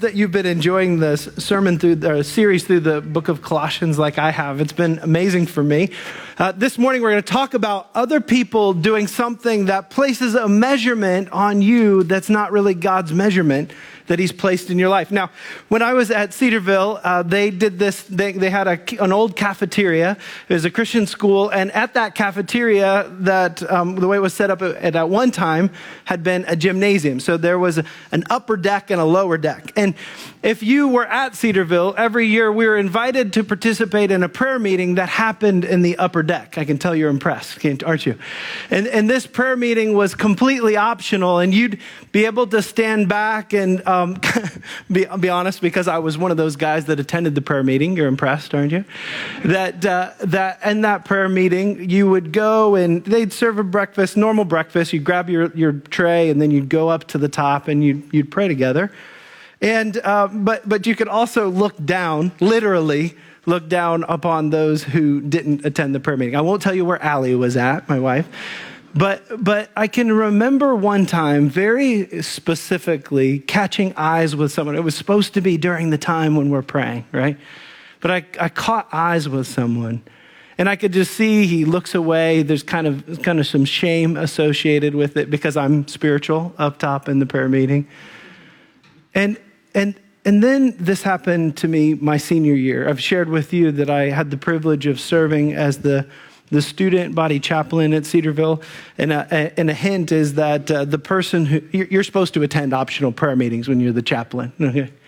that you've been enjoying this sermon through the series through the book of Colossians like I have. It's been amazing for me. Uh, this morning we're going to talk about other people doing something that places a measurement on you that's not really God's measurement that He's placed in your life. Now, when I was at Cedarville, uh, they did this, they, they had a, an old cafeteria. It was a Christian school, and at that cafeteria, that um, the way it was set up at, at one time had been a gymnasium. So there was an upper deck and a lower deck. And if you were at Cedarville, every year we were invited to participate in a prayer meeting that happened in the upper deck. I can tell you're impressed, aren't you? And, and this prayer meeting was completely optional, and you'd be able to stand back and um, be, be honest, because I was one of those guys that attended the prayer meeting. You're impressed, aren't you? That, uh, that in that prayer meeting, you would go and they'd serve a breakfast, normal breakfast. You'd grab your, your tray, and then you'd go up to the top and you'd, you'd pray together. And, uh, but, but you could also look down, literally look down upon those who didn't attend the prayer meeting. I won't tell you where Allie was at, my wife. But, but I can remember one time very specifically catching eyes with someone. It was supposed to be during the time when we're praying, right? But I, I caught eyes with someone. And I could just see he looks away. There's kind of, kind of some shame associated with it because I'm spiritual up top in the prayer meeting. And, and, and then this happened to me my senior year. I've shared with you that I had the privilege of serving as the, the student body chaplain at Cedarville. And a, and a hint is that uh, the person who, you're supposed to attend optional prayer meetings when you're the chaplain.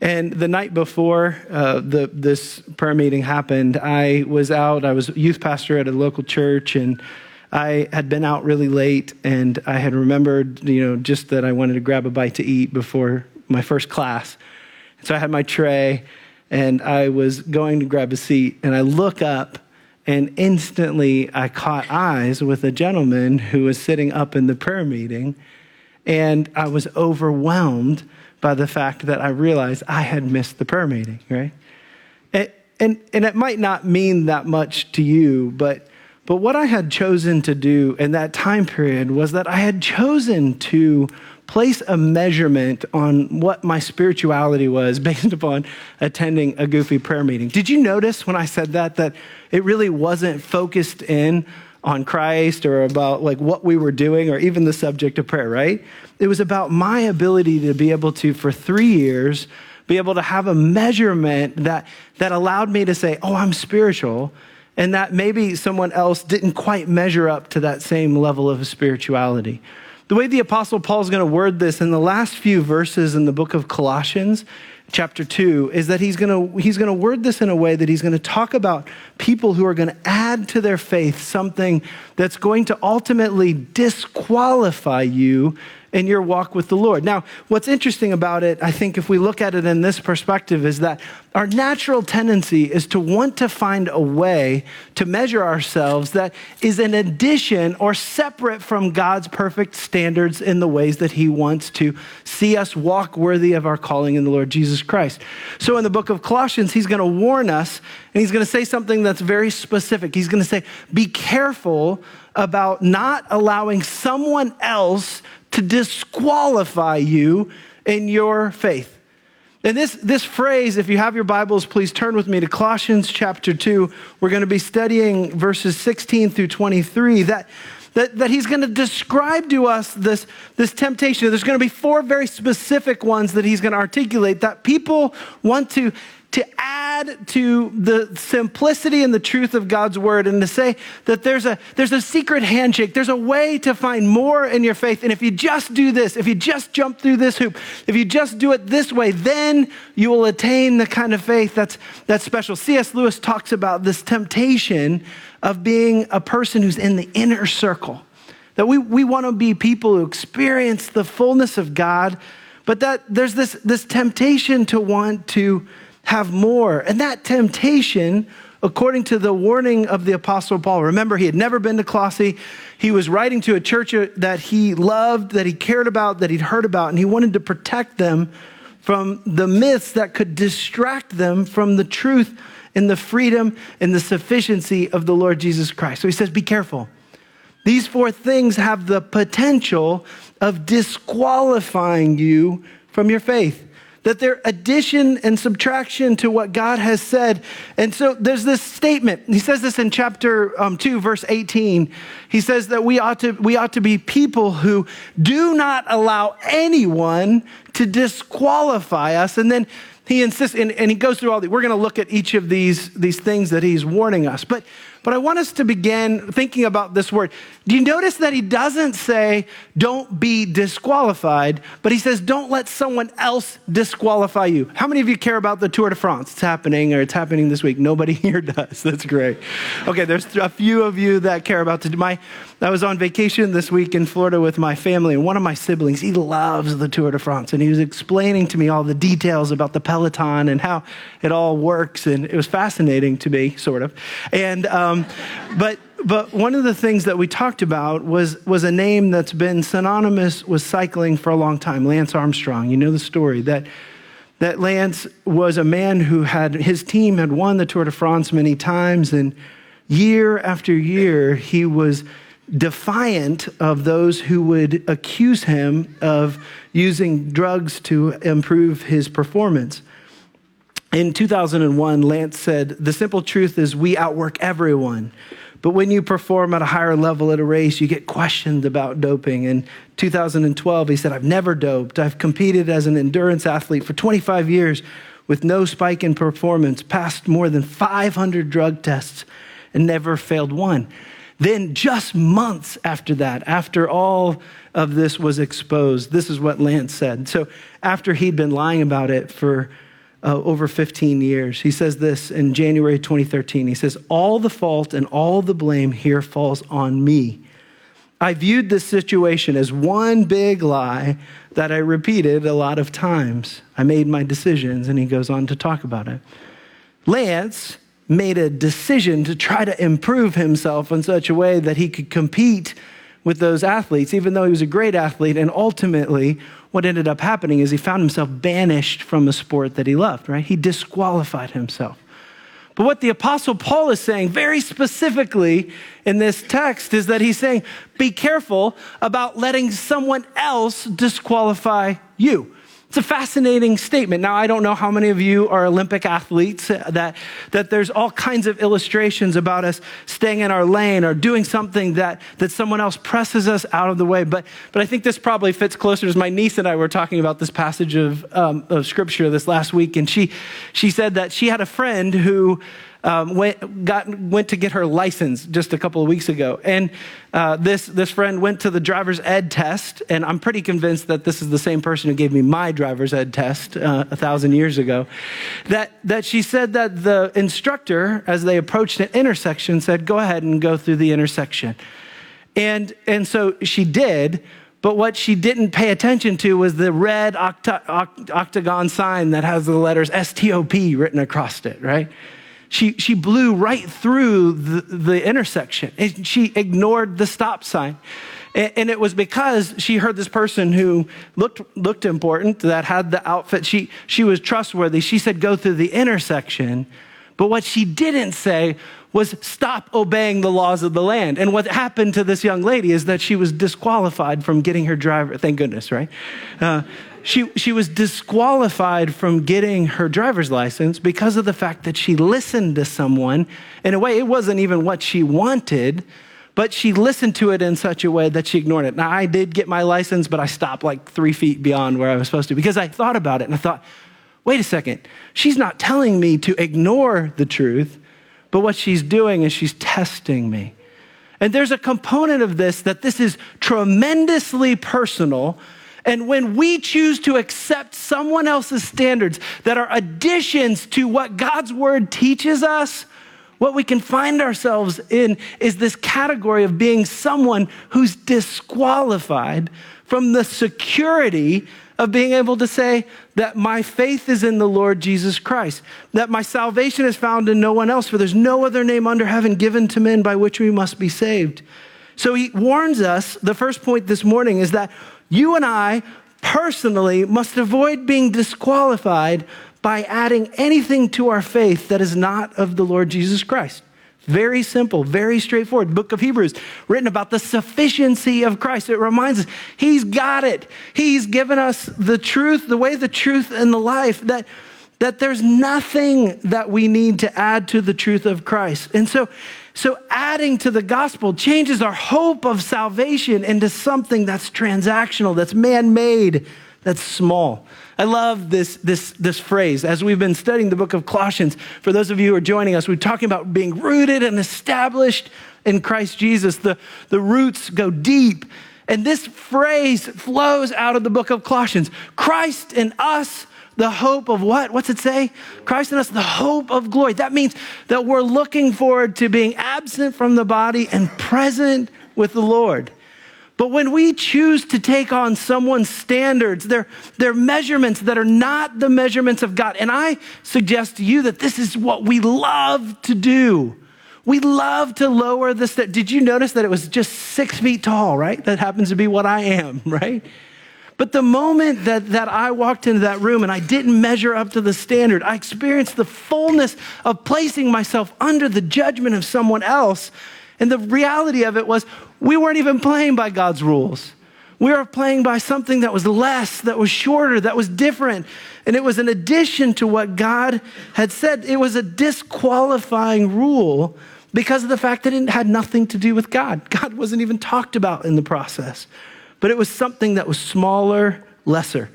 And the night before uh, the, this prayer meeting happened, I was out. I was youth pastor at a local church, and I had been out really late, and I had remembered, you know, just that I wanted to grab a bite to eat before my first class. So I had my tray, and I was going to grab a seat, and I look up, and instantly I caught eyes with a gentleman who was sitting up in the prayer meeting, and I was overwhelmed by the fact that I realized I had missed the prayer meeting, right? And, and, and it might not mean that much to you, but but what I had chosen to do in that time period was that I had chosen to place a measurement on what my spirituality was based upon attending a goofy prayer meeting. Did you notice when I said that that it really wasn't focused in on Christ or about like what we were doing or even the subject of prayer, right? It was about my ability to be able to for 3 years be able to have a measurement that that allowed me to say, "Oh, I'm spiritual." and that maybe someone else didn't quite measure up to that same level of spirituality. The way the Apostle Paul is going to word this in the last few verses in the book of Colossians, chapter 2, is that he's going to, he's going to word this in a way that he's going to talk about people who are going to add to their faith something that's going to ultimately disqualify you in your walk with the Lord. Now, what's interesting about it, I think, if we look at it in this perspective, is that our natural tendency is to want to find a way to measure ourselves that is an addition or separate from God's perfect standards in the ways that He wants to see us walk worthy of our calling in the Lord Jesus Christ. So, in the book of Colossians, He's going to warn us and He's going to say something that's very specific. He's going to say, Be careful about not allowing someone else to disqualify you in your faith. And this, this phrase, if you have your Bibles, please turn with me to Colossians chapter 2. We're going to be studying verses 16 through 23. That, that, that he's going to describe to us this, this temptation. There's going to be four very specific ones that he's going to articulate that people want to to add to the simplicity and the truth of God's word and to say that there's a, there's a secret handshake. There's a way to find more in your faith. And if you just do this, if you just jump through this hoop, if you just do it this way, then you will attain the kind of faith that's, that's special. C.S. Lewis talks about this temptation of being a person who's in the inner circle. That we, we want to be people who experience the fullness of God, but that there's this, this temptation to want to have more. And that temptation, according to the warning of the Apostle Paul, remember, he had never been to Colossae. He was writing to a church that he loved, that he cared about, that he'd heard about, and he wanted to protect them from the myths that could distract them from the truth and the freedom and the sufficiency of the Lord Jesus Christ. So he says, Be careful. These four things have the potential of disqualifying you from your faith. That they're addition and subtraction to what God has said. And so there's this statement. He says this in chapter um, 2, verse 18. He says that we ought, to, we ought to be people who do not allow anyone to disqualify us. And then he insists, and, and he goes through all the, we're going to look at each of these, these things that he's warning us. But but I want us to begin thinking about this word. Do you notice that he doesn't say, don't be disqualified, but he says, don't let someone else disqualify you? How many of you care about the Tour de France? It's happening or it's happening this week. Nobody here does. That's great. Okay, there's a few of you that care about it. My, I was on vacation this week in Florida with my family, and one of my siblings, he loves the Tour de France, and he was explaining to me all the details about the Peloton and how it all works, and it was fascinating to me, sort of. And, um, um, but but one of the things that we talked about was was a name that's been synonymous with cycling for a long time, Lance Armstrong. You know the story that that Lance was a man who had his team had won the Tour de France many times, and year after year he was defiant of those who would accuse him of using drugs to improve his performance. In 2001, Lance said, The simple truth is we outwork everyone. But when you perform at a higher level at a race, you get questioned about doping. In 2012, he said, I've never doped. I've competed as an endurance athlete for 25 years with no spike in performance, passed more than 500 drug tests, and never failed one. Then, just months after that, after all of this was exposed, this is what Lance said. So, after he'd been lying about it for uh, over 15 years. He says this in January 2013. He says, All the fault and all the blame here falls on me. I viewed this situation as one big lie that I repeated a lot of times. I made my decisions, and he goes on to talk about it. Lance made a decision to try to improve himself in such a way that he could compete with those athletes, even though he was a great athlete, and ultimately what ended up happening is he found himself banished from a sport that he loved, right? He disqualified himself. But what the Apostle Paul is saying very specifically in this text is that he's saying, be careful about letting someone else disqualify you. It's a fascinating statement. Now, I don't know how many of you are Olympic athletes, uh, that, that there's all kinds of illustrations about us staying in our lane or doing something that, that someone else presses us out of the way. But, but I think this probably fits closer as my niece and I were talking about this passage of, um, of scripture this last week. And she, she said that she had a friend who um, went, got, went to get her license just a couple of weeks ago. And uh, this, this friend went to the driver's ed test, and I'm pretty convinced that this is the same person who gave me my driver's ed test uh, a thousand years ago. That, that she said that the instructor, as they approached an intersection, said, Go ahead and go through the intersection. And, and so she did, but what she didn't pay attention to was the red octa- oct- octagon sign that has the letters STOP written across it, right? She, she blew right through the, the intersection and she ignored the stop sign. And, and it was because she heard this person who looked, looked important, that had the outfit. She, she was trustworthy. She said, go through the intersection. But what she didn't say was stop obeying the laws of the land. And what happened to this young lady is that she was disqualified from getting her driver. Thank goodness, right? Uh, she, she was disqualified from getting her driver's license because of the fact that she listened to someone. In a way, it wasn't even what she wanted, but she listened to it in such a way that she ignored it. Now, I did get my license, but I stopped like three feet beyond where I was supposed to because I thought about it and I thought, wait a second, she's not telling me to ignore the truth, but what she's doing is she's testing me. And there's a component of this that this is tremendously personal and when we choose to accept someone else's standards that are additions to what God's word teaches us, what we can find ourselves in is this category of being someone who's disqualified from the security of being able to say that my faith is in the Lord Jesus Christ, that my salvation is found in no one else, for there's no other name under heaven given to men by which we must be saved. So he warns us, the first point this morning is that you and I personally must avoid being disqualified by adding anything to our faith that is not of the Lord Jesus Christ. Very simple, very straightforward. Book of Hebrews, written about the sufficiency of Christ. It reminds us He's got it. He's given us the truth, the way, the truth, and the life. That that there's nothing that we need to add to the truth of Christ. And so, so adding to the gospel changes our hope of salvation into something that's transactional, that's man-made, that's small. I love this, this, this phrase. As we've been studying the book of Colossians, for those of you who are joining us, we're talking about being rooted and established in Christ Jesus. The, the roots go deep. And this phrase flows out of the book of Colossians Christ in us, the hope of what? What's it say? Christ in us, the hope of glory. That means that we're looking forward to being absent from the body and present with the Lord. But when we choose to take on someone's standards, their, their measurements that are not the measurements of God, and I suggest to you that this is what we love to do. We love to lower the st- Did you notice that it was just six feet tall, right? That happens to be what I am, right? But the moment that, that I walked into that room and I didn't measure up to the standard, I experienced the fullness of placing myself under the judgment of someone else. And the reality of it was, we weren't even playing by God's rules. We were playing by something that was less, that was shorter, that was different. And it was an addition to what God had said. It was a disqualifying rule because of the fact that it had nothing to do with God. God wasn't even talked about in the process, but it was something that was smaller, lesser.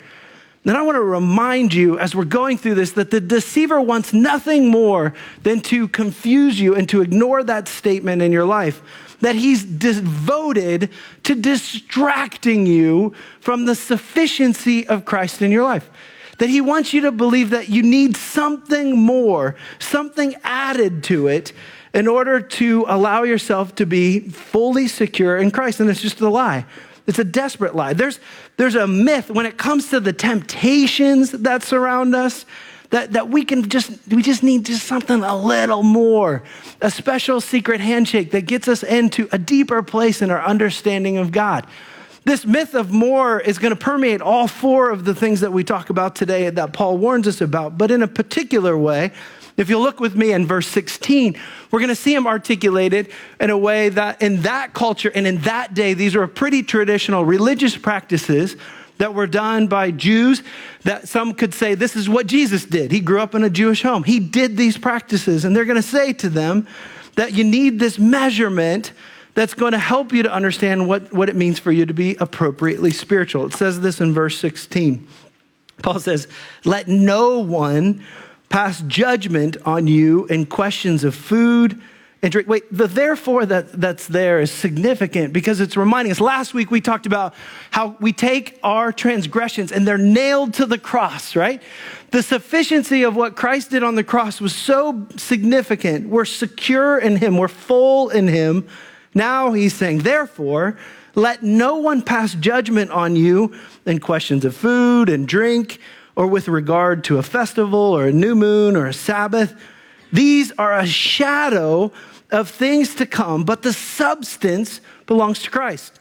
Then I want to remind you as we're going through this that the deceiver wants nothing more than to confuse you and to ignore that statement in your life that he's devoted to distracting you from the sufficiency of Christ in your life. That he wants you to believe that you need something more, something added to it in order to allow yourself to be fully secure in Christ. And it's just a lie. It's a desperate lie. There's, there's a myth when it comes to the temptations that surround us that, that we can just, we just need just something a little more, a special secret handshake that gets us into a deeper place in our understanding of God. This myth of more is going to permeate all four of the things that we talk about today that Paul warns us about, but in a particular way. If you look with me in verse 16, we're going to see him articulated in a way that in that culture and in that day, these are pretty traditional religious practices that were done by Jews that some could say this is what Jesus did. He grew up in a Jewish home. He did these practices, and they're going to say to them that you need this measurement that's going to help you to understand what, what it means for you to be appropriately spiritual. It says this in verse 16. Paul says, Let no one pass judgment on you in questions of food and drink. Wait, the therefore that, that's there is significant because it's reminding us. Last week we talked about how we take our transgressions and they're nailed to the cross, right? The sufficiency of what Christ did on the cross was so significant. We're secure in Him, we're full in Him. Now He's saying, therefore, let no one pass judgment on you in questions of food and drink or with regard to a festival or a new moon or a Sabbath. These are a shadow of things to come, but the substance belongs to Christ.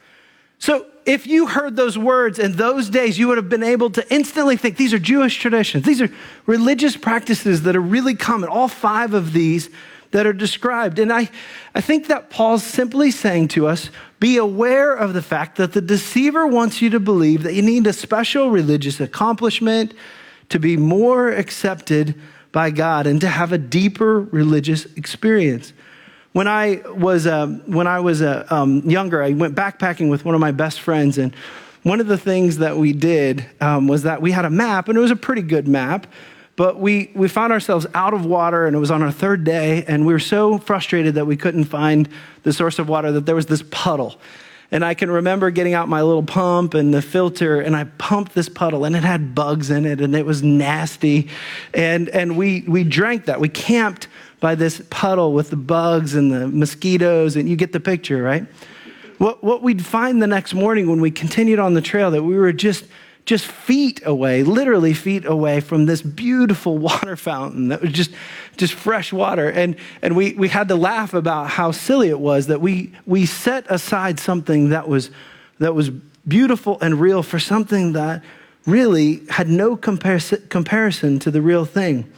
So if you heard those words in those days, you would have been able to instantly think these are Jewish traditions. These are religious practices that are really common, all five of these that are described. And I, I think that Paul's simply saying to us be aware of the fact that the deceiver wants you to believe that you need a special religious accomplishment to be more accepted by God and to have a deeper religious experience. When I was, uh, when I was uh, um, younger, I went backpacking with one of my best friends, and one of the things that we did um, was that we had a map, and it was a pretty good map, but we, we found ourselves out of water, and it was on our third day, and we were so frustrated that we couldn't find the source of water that there was this puddle. And I can remember getting out my little pump and the filter, and I pumped this puddle, and it had bugs in it, and it was nasty. And, and we, we drank that. We camped by this puddle with the bugs and the mosquitoes, and you get the picture, right? What, what we'd find the next morning when we continued on the trail that we were just just feet away, literally feet away from this beautiful water fountain that was just, just fresh water. And, and we, we had to laugh about how silly it was that we, we set aside something that was, that was beautiful and real for something that really had no comparison, comparison to the real thing.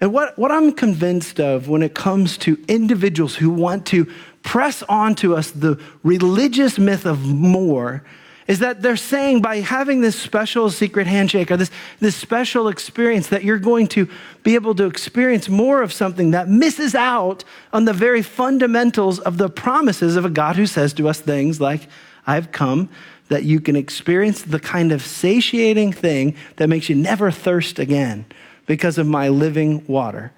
And what, what I'm convinced of when it comes to individuals who want to press onto us the religious myth of more is that they're saying by having this special secret handshake or this, this special experience that you're going to be able to experience more of something that misses out on the very fundamentals of the promises of a God who says to us things like, I've come that you can experience the kind of satiating thing that makes you never thirst again because of my living water.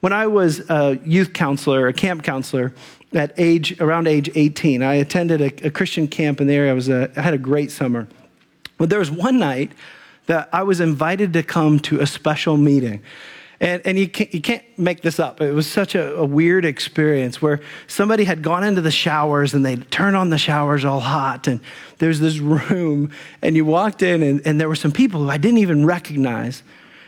When I was a youth counselor, a camp counselor, at age around age 18, I attended a, a Christian camp in the area. I, was a, I had a great summer. But there was one night that I was invited to come to a special meeting. And, and you, can't, you can't make this up. It was such a, a weird experience where somebody had gone into the showers and they'd turn on the showers all hot. And there's this room, and you walked in, and, and there were some people who I didn't even recognize.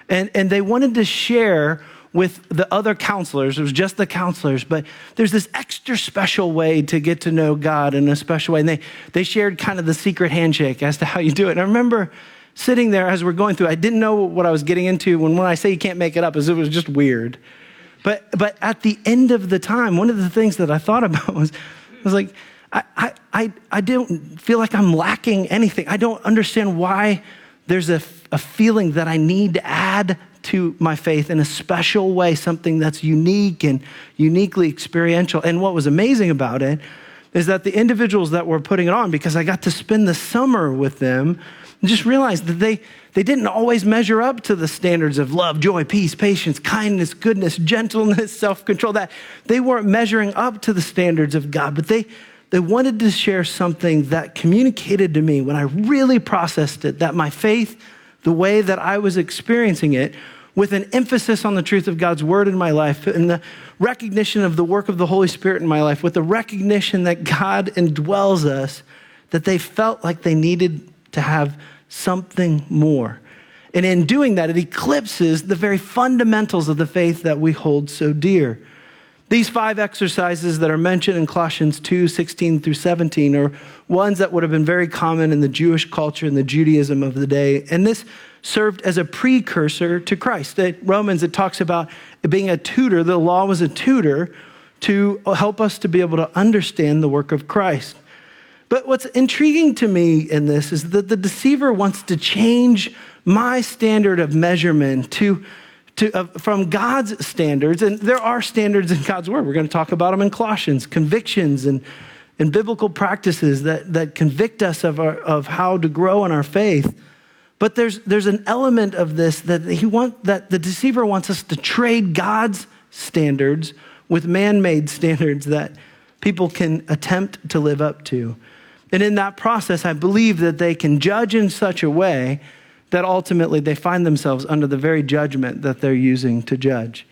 And, and they wanted to share with the other counselors. It was just the counselors, but there's this extra special way to get to know God in a special way. And they, they shared kind of the secret handshake as to how you do it. And I remember sitting there as we're going through, I didn't know what I was getting into. When, when I say you can't make it up, is it was just weird. But, but at the end of the time, one of the things that I thought about was, I was like, I, I, I don't feel like I'm lacking anything. I don't understand why there's a, a feeling that I need to add to my faith in a special way, something that's unique and uniquely experiential. And what was amazing about it is that the individuals that were putting it on, because I got to spend the summer with them, just realized that they, they didn't always measure up to the standards of love, joy, peace, patience, kindness, goodness, gentleness, self control. That they weren't measuring up to the standards of God, but they, they wanted to share something that communicated to me when I really processed it that my faith, the way that I was experiencing it, with an emphasis on the truth of God's word in my life and the recognition of the work of the Holy Spirit in my life, with the recognition that God indwells us, that they felt like they needed to have something more. And in doing that, it eclipses the very fundamentals of the faith that we hold so dear. These five exercises that are mentioned in Colossians 2 16 through 17 are ones that would have been very common in the Jewish culture and the Judaism of the day. And this served as a precursor to Christ. That Romans, it talks about being a tutor. The law was a tutor to help us to be able to understand the work of Christ. But what's intriguing to me in this is that the deceiver wants to change my standard of measurement to, to, uh, from God's standards. And there are standards in God's word. We're going to talk about them in Colossians, convictions and, and biblical practices that, that convict us of, our, of how to grow in our faith. But there's, there's an element of this that he want, that the deceiver wants us to trade God's standards with man-made standards that people can attempt to live up to. And in that process, I believe that they can judge in such a way that ultimately they find themselves under the very judgment that they're using to judge.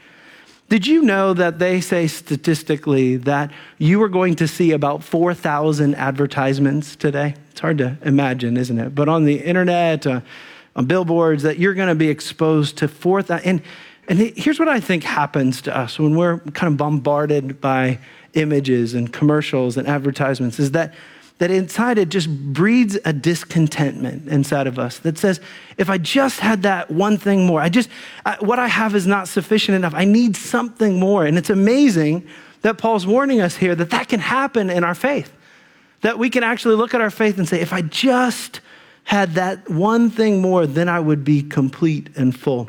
Did you know that they say statistically that you are going to see about 4,000 advertisements today? It's hard to imagine, isn't it? But on the internet, uh, on billboards, that you're going to be exposed to 4,000. And, and here's what I think happens to us when we're kind of bombarded by images and commercials and advertisements is that that inside it just breeds a discontentment inside of us that says, if I just had that one thing more, I just, I, what I have is not sufficient enough. I need something more. And it's amazing that Paul's warning us here that that can happen in our faith. That we can actually look at our faith and say, if I just had that one thing more, then I would be complete and full.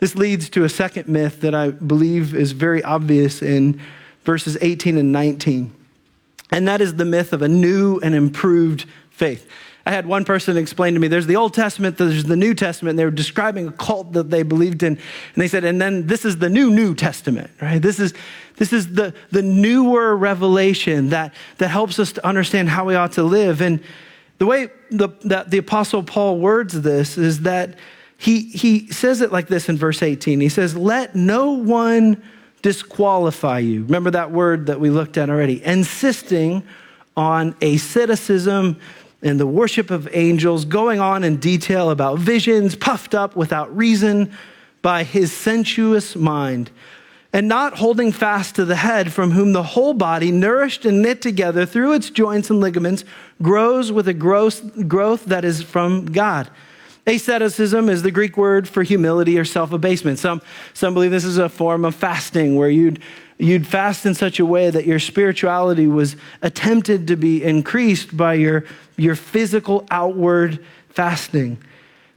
This leads to a second myth that I believe is very obvious in verses 18 and 19 and that is the myth of a new and improved faith. I had one person explain to me there's the Old Testament, there's the New Testament. And they were describing a cult that they believed in. And they said, and then this is the new New Testament, right? This is, this is the, the newer revelation that, that helps us to understand how we ought to live. And the way the, that the Apostle Paul words this is that he, he says it like this in verse 18. He says, Let no one disqualify you. Remember that word that we looked at already. Insisting on asceticism and the worship of angels, going on in detail about visions, puffed up without reason by his sensuous mind, and not holding fast to the head, from whom the whole body, nourished and knit together through its joints and ligaments, grows with a gross growth that is from God. Asceticism is the Greek word for humility or self abasement. Some, some believe this is a form of fasting where you'd, you'd fast in such a way that your spirituality was attempted to be increased by your, your physical outward fasting.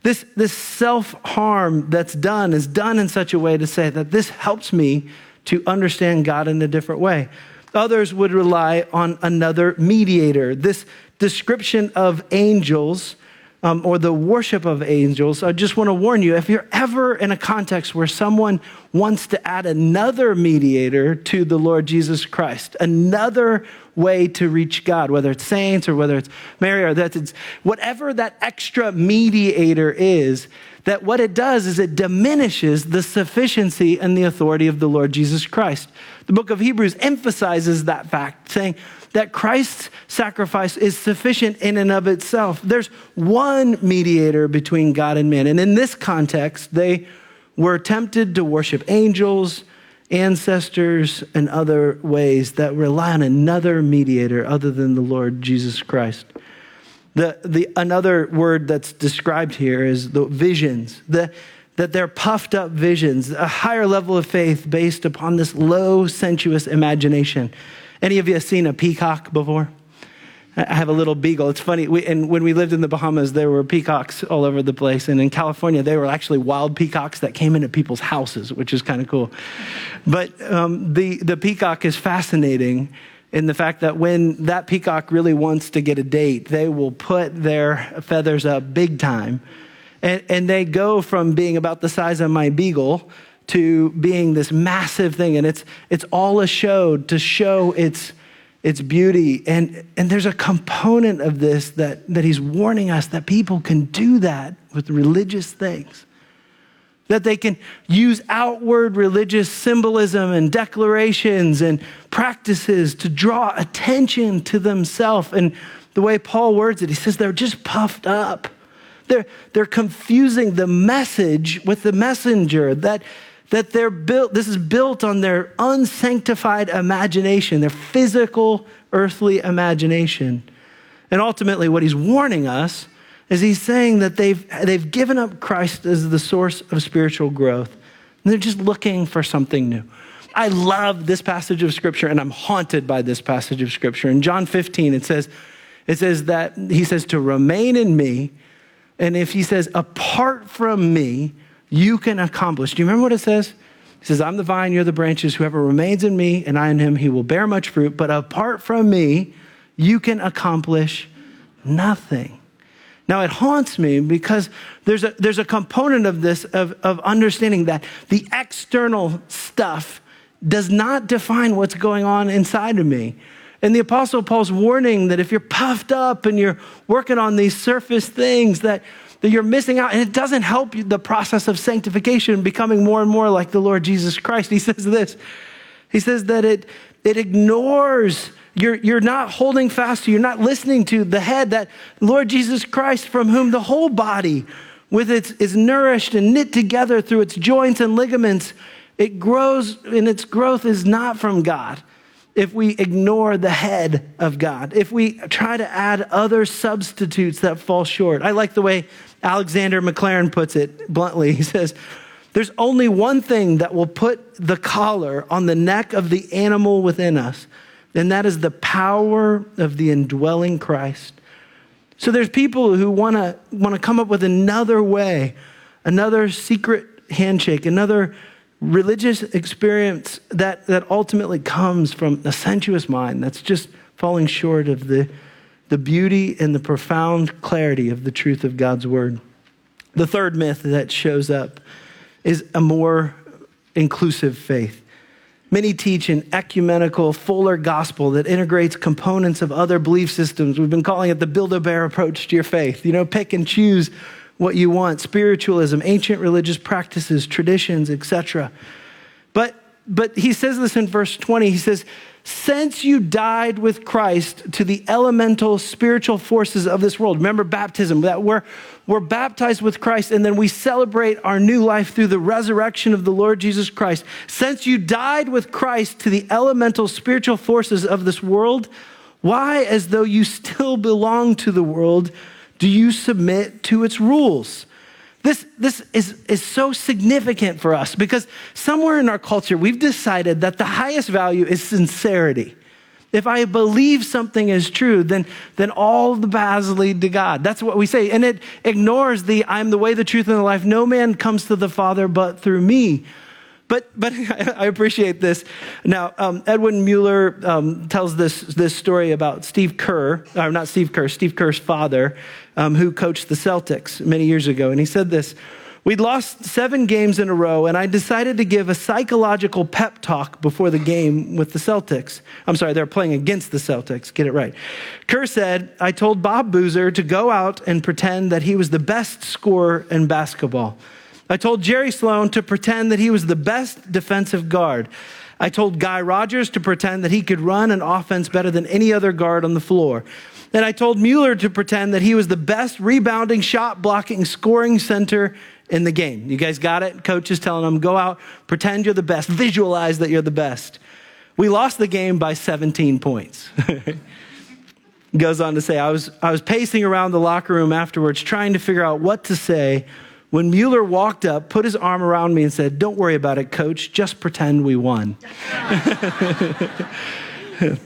This, this self harm that's done is done in such a way to say that this helps me to understand God in a different way. Others would rely on another mediator. This description of angels um, or the worship of angels, I just want to warn you if you're ever in a context where someone wants to add another mediator to the Lord Jesus Christ, another way to reach God, whether it's saints or whether it's Mary or that it's whatever that extra mediator is, that what it does is it diminishes the sufficiency and the authority of the Lord Jesus Christ. The book of Hebrews emphasizes that fact, saying, that Christ's sacrifice is sufficient in and of itself. There's one mediator between God and man. And in this context, they were tempted to worship angels, ancestors, and other ways that rely on another mediator other than the Lord Jesus Christ. The, the, another word that's described here is the visions. The, that they're puffed up visions, a higher level of faith based upon this low, sensuous imagination. Any of you have seen a peacock before? I have a little beagle. It's funny. We, and when we lived in the Bahamas, there were peacocks all over the place. And in California, they were actually wild peacocks that came into people's houses, which is kind of cool. But um, the, the peacock is fascinating in the fact that when that peacock really wants to get a date, they will put their feathers up big time. And, and they go from being about the size of my beagle to being this massive thing. And it's, it's all a show to show its, its beauty. And, and there's a component of this that, that he's warning us that people can do that with religious things. That they can use outward religious symbolism and declarations and practices to draw attention to themselves. And the way Paul words it, he says they're just puffed up. They're, they're confusing the message with the messenger. That that they're built, this is built on their unsanctified imagination, their physical, earthly imagination. And ultimately, what he's warning us is he's saying that they've, they've given up Christ as the source of spiritual growth. And they're just looking for something new. I love this passage of scripture, and I'm haunted by this passage of scripture. In John 15, it says, it says that he says to remain in me. And if he says, apart from me, you can accomplish. Do you remember what it says? He says, I'm the vine, you're the branches. Whoever remains in me and I in him, he will bear much fruit. But apart from me, you can accomplish nothing. Now, it haunts me because there's a, there's a component of this of, of understanding that the external stuff does not define what's going on inside of me. And the Apostle Paul's warning that if you're puffed up and you're working on these surface things, that that you're missing out. And it doesn't help you, the process of sanctification, becoming more and more like the Lord Jesus Christ. He says this He says that it, it ignores, you're, you're not holding fast to, you're not listening to the head, that Lord Jesus Christ, from whom the whole body with its, is nourished and knit together through its joints and ligaments. It grows, and its growth is not from God if we ignore the head of God, if we try to add other substitutes that fall short. I like the way Alexander Maclaren puts it bluntly. He says, There's only one thing that will put the collar on the neck of the animal within us, and that is the power of the indwelling Christ. So there's people who want to want to come up with another way, another secret handshake, another religious experience that, that ultimately comes from a sensuous mind that's just falling short of the, the beauty and the profound clarity of the truth of God's word. The third myth that shows up is a more inclusive faith. Many teach an ecumenical, fuller gospel that integrates components of other belief systems. We've been calling it the Build a Bear approach to your faith. You know, pick and choose what you want spiritualism, ancient religious practices, traditions, etc. But, but he says this in verse 20. He says, Since you died with Christ to the elemental spiritual forces of this world, remember baptism, that we're, we're baptized with Christ and then we celebrate our new life through the resurrection of the Lord Jesus Christ. Since you died with Christ to the elemental spiritual forces of this world, why, as though you still belong to the world, do you submit to its rules? This, this is, is so significant for us because somewhere in our culture, we've decided that the highest value is sincerity. If I believe something is true, then, then all the paths lead to God. That's what we say. And it ignores the I'm the way, the truth, and the life. No man comes to the Father but through me. But, but I appreciate this. Now, um, Edwin Mueller um, tells this, this story about Steve Kerr, or not Steve Kerr, Steve Kerr's father, um, who coached the Celtics many years ago. And he said this We'd lost seven games in a row, and I decided to give a psychological pep talk before the game with the Celtics. I'm sorry, they're playing against the Celtics. Get it right. Kerr said, I told Bob Boozer to go out and pretend that he was the best scorer in basketball. I told Jerry Sloan to pretend that he was the best defensive guard. I told Guy Rodgers to pretend that he could run an offense better than any other guard on the floor. And I told Mueller to pretend that he was the best rebounding, shot blocking, scoring center in the game. You guys got it? Coach is telling them, go out, pretend you're the best, visualize that you're the best. We lost the game by 17 points. Goes on to say, I was, I was pacing around the locker room afterwards trying to figure out what to say when Mueller walked up, put his arm around me, and said, Don't worry about it, coach, just pretend we won.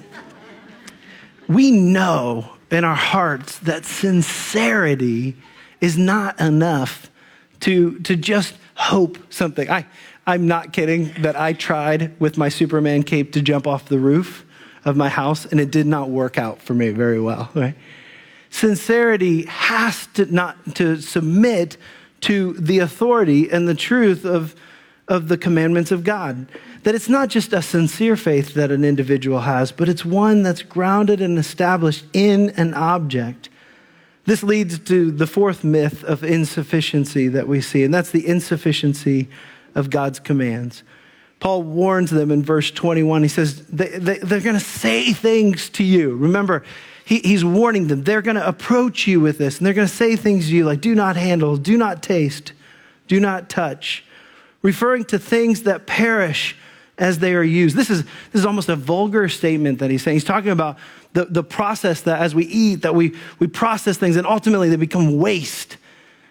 we know in our hearts that sincerity is not enough to, to just hope something. I, I'm not kidding that I tried with my Superman cape to jump off the roof of my house, and it did not work out for me very well, right? Sincerity has to not to submit to the authority and the truth of, of the commandments of God. That it's not just a sincere faith that an individual has, but it's one that's grounded and established in an object. This leads to the fourth myth of insufficiency that we see, and that's the insufficiency of God's commands. Paul warns them in verse 21. He says, they, they, They're going to say things to you. Remember, he, he's warning them. They're going to approach you with this, and they're going to say things to you like, do not handle, do not taste, do not touch, referring to things that perish as they are used. This is, this is almost a vulgar statement that he's saying. He's talking about the, the process that as we eat, that we, we process things, and ultimately they become waste.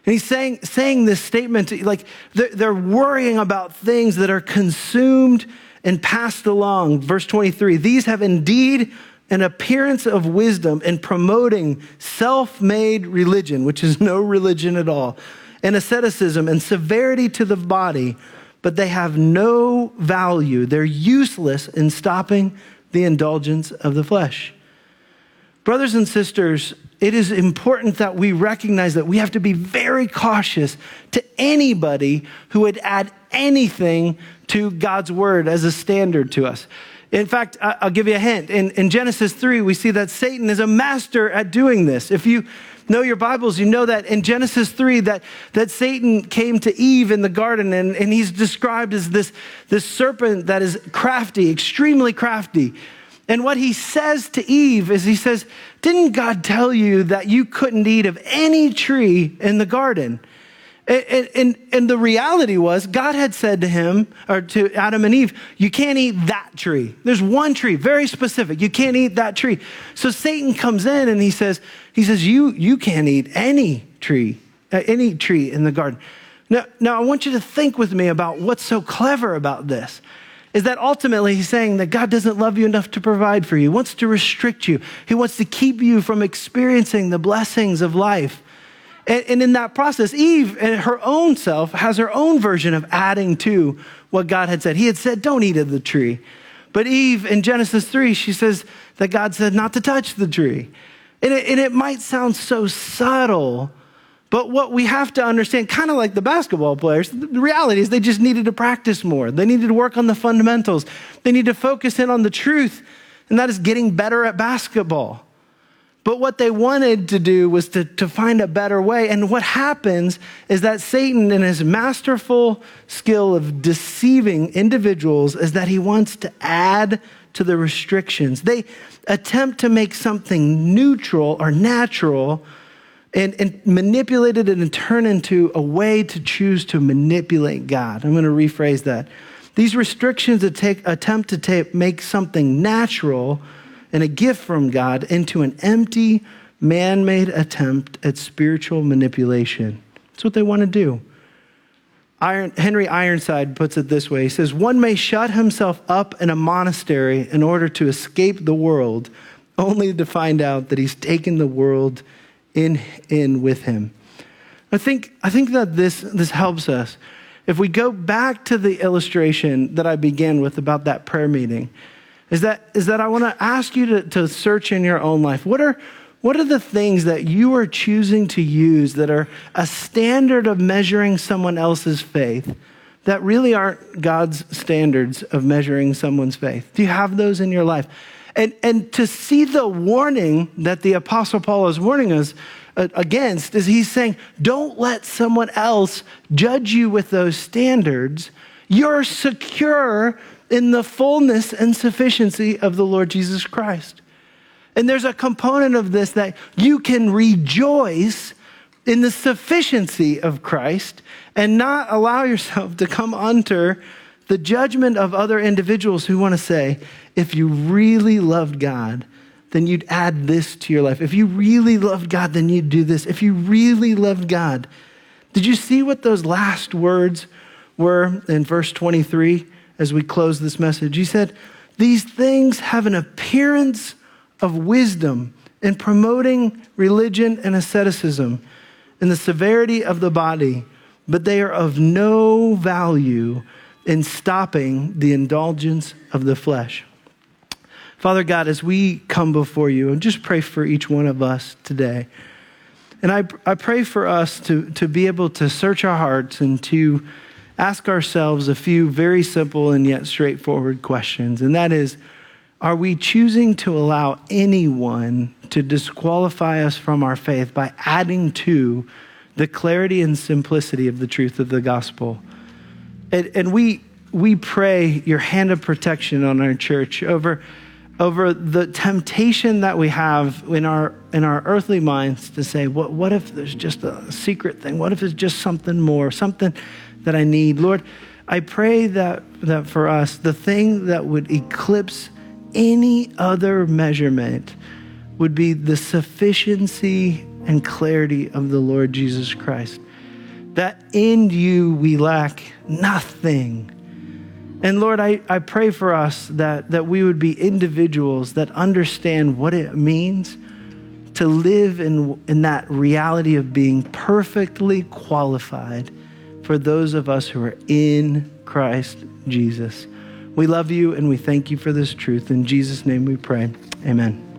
And he's saying, saying this statement, like they're, they're worrying about things that are consumed and passed along. Verse 23 These have indeed an appearance of wisdom in promoting self made religion, which is no religion at all, and asceticism and severity to the body, but they have no value. They're useless in stopping the indulgence of the flesh. Brothers and sisters, it is important that we recognize that we have to be very cautious to anybody who would add anything to God's word as a standard to us. In fact, I'll give you a hint. In, in Genesis 3, we see that Satan is a master at doing this. If you know your Bibles, you know that in Genesis 3 that, that Satan came to Eve in the garden and, and he's described as this, this serpent that is crafty, extremely crafty. And what he says to Eve is he says, Didn't God tell you that you couldn't eat of any tree in the garden? And, and, and, the reality was, God had said to him, or to Adam and Eve, you can't eat that tree. There's one tree, very specific. You can't eat that tree. So Satan comes in and he says, he says, you, you can't eat any tree, uh, any tree in the garden. Now, now, I want you to think with me about what's so clever about this. Is that ultimately he's saying that God doesn't love you enough to provide for you. Wants to restrict you. He wants to keep you from experiencing the blessings of life. And, and in that process, Eve, her own self, has her own version of adding to what God had said. He had said, Don't eat of the tree. But Eve, in Genesis 3, she says that God said not to touch the tree. And it, and it might sound so subtle, but what we have to understand, kind of like the basketball players, the reality is they just needed to practice more. They needed to work on the fundamentals. They need to focus in on the truth, and that is getting better at basketball. But what they wanted to do was to, to find a better way. And what happens is that Satan, in his masterful skill of deceiving individuals, is that he wants to add to the restrictions. They attempt to make something neutral or natural and, and manipulate it and turn into a way to choose to manipulate God. I'm going to rephrase that. These restrictions attempt to take, make something natural and a gift from God into an empty, man made attempt at spiritual manipulation. That's what they want to do. Iron, Henry Ironside puts it this way He says, One may shut himself up in a monastery in order to escape the world, only to find out that he's taken the world in, in with him. I think, I think that this, this helps us. If we go back to the illustration that I began with about that prayer meeting, is that, is that I want to ask you to, to search in your own life. What are, what are the things that you are choosing to use that are a standard of measuring someone else's faith that really aren't God's standards of measuring someone's faith? Do you have those in your life? And, and to see the warning that the Apostle Paul is warning us against is he's saying, don't let someone else judge you with those standards. You're secure in the fullness and sufficiency of the Lord Jesus Christ. And there's a component of this that you can rejoice in the sufficiency of Christ and not allow yourself to come under the judgment of other individuals who want to say, if you really loved God, then you'd add this to your life. If you really loved God, then you'd do this. If you really loved God, did you see what those last words were in verse 23 as we close this message? He said, These things have an appearance of wisdom in promoting religion and asceticism in the severity of the body, but they are of no value in stopping the indulgence of the flesh. Father God, as we come before you and just pray for each one of us today, and I, I pray for us to, to be able to search our hearts and to ask ourselves a few very simple and yet straightforward questions. And that is, are we choosing to allow anyone to disqualify us from our faith by adding to the clarity and simplicity of the truth of the gospel? And, and we, we pray your hand of protection on our church over, over the temptation that we have in our, in our earthly minds to say, what, what if there's just a secret thing? What if it's just something more, something that I need? Lord, I pray that, that for us, the thing that would eclipse any other measurement would be the sufficiency and clarity of the Lord Jesus Christ. That in you we lack nothing. And Lord, I, I pray for us that, that we would be individuals that understand what it means to live in, in that reality of being perfectly qualified for those of us who are in Christ Jesus. We love you and we thank you for this truth. In Jesus' name we pray. Amen.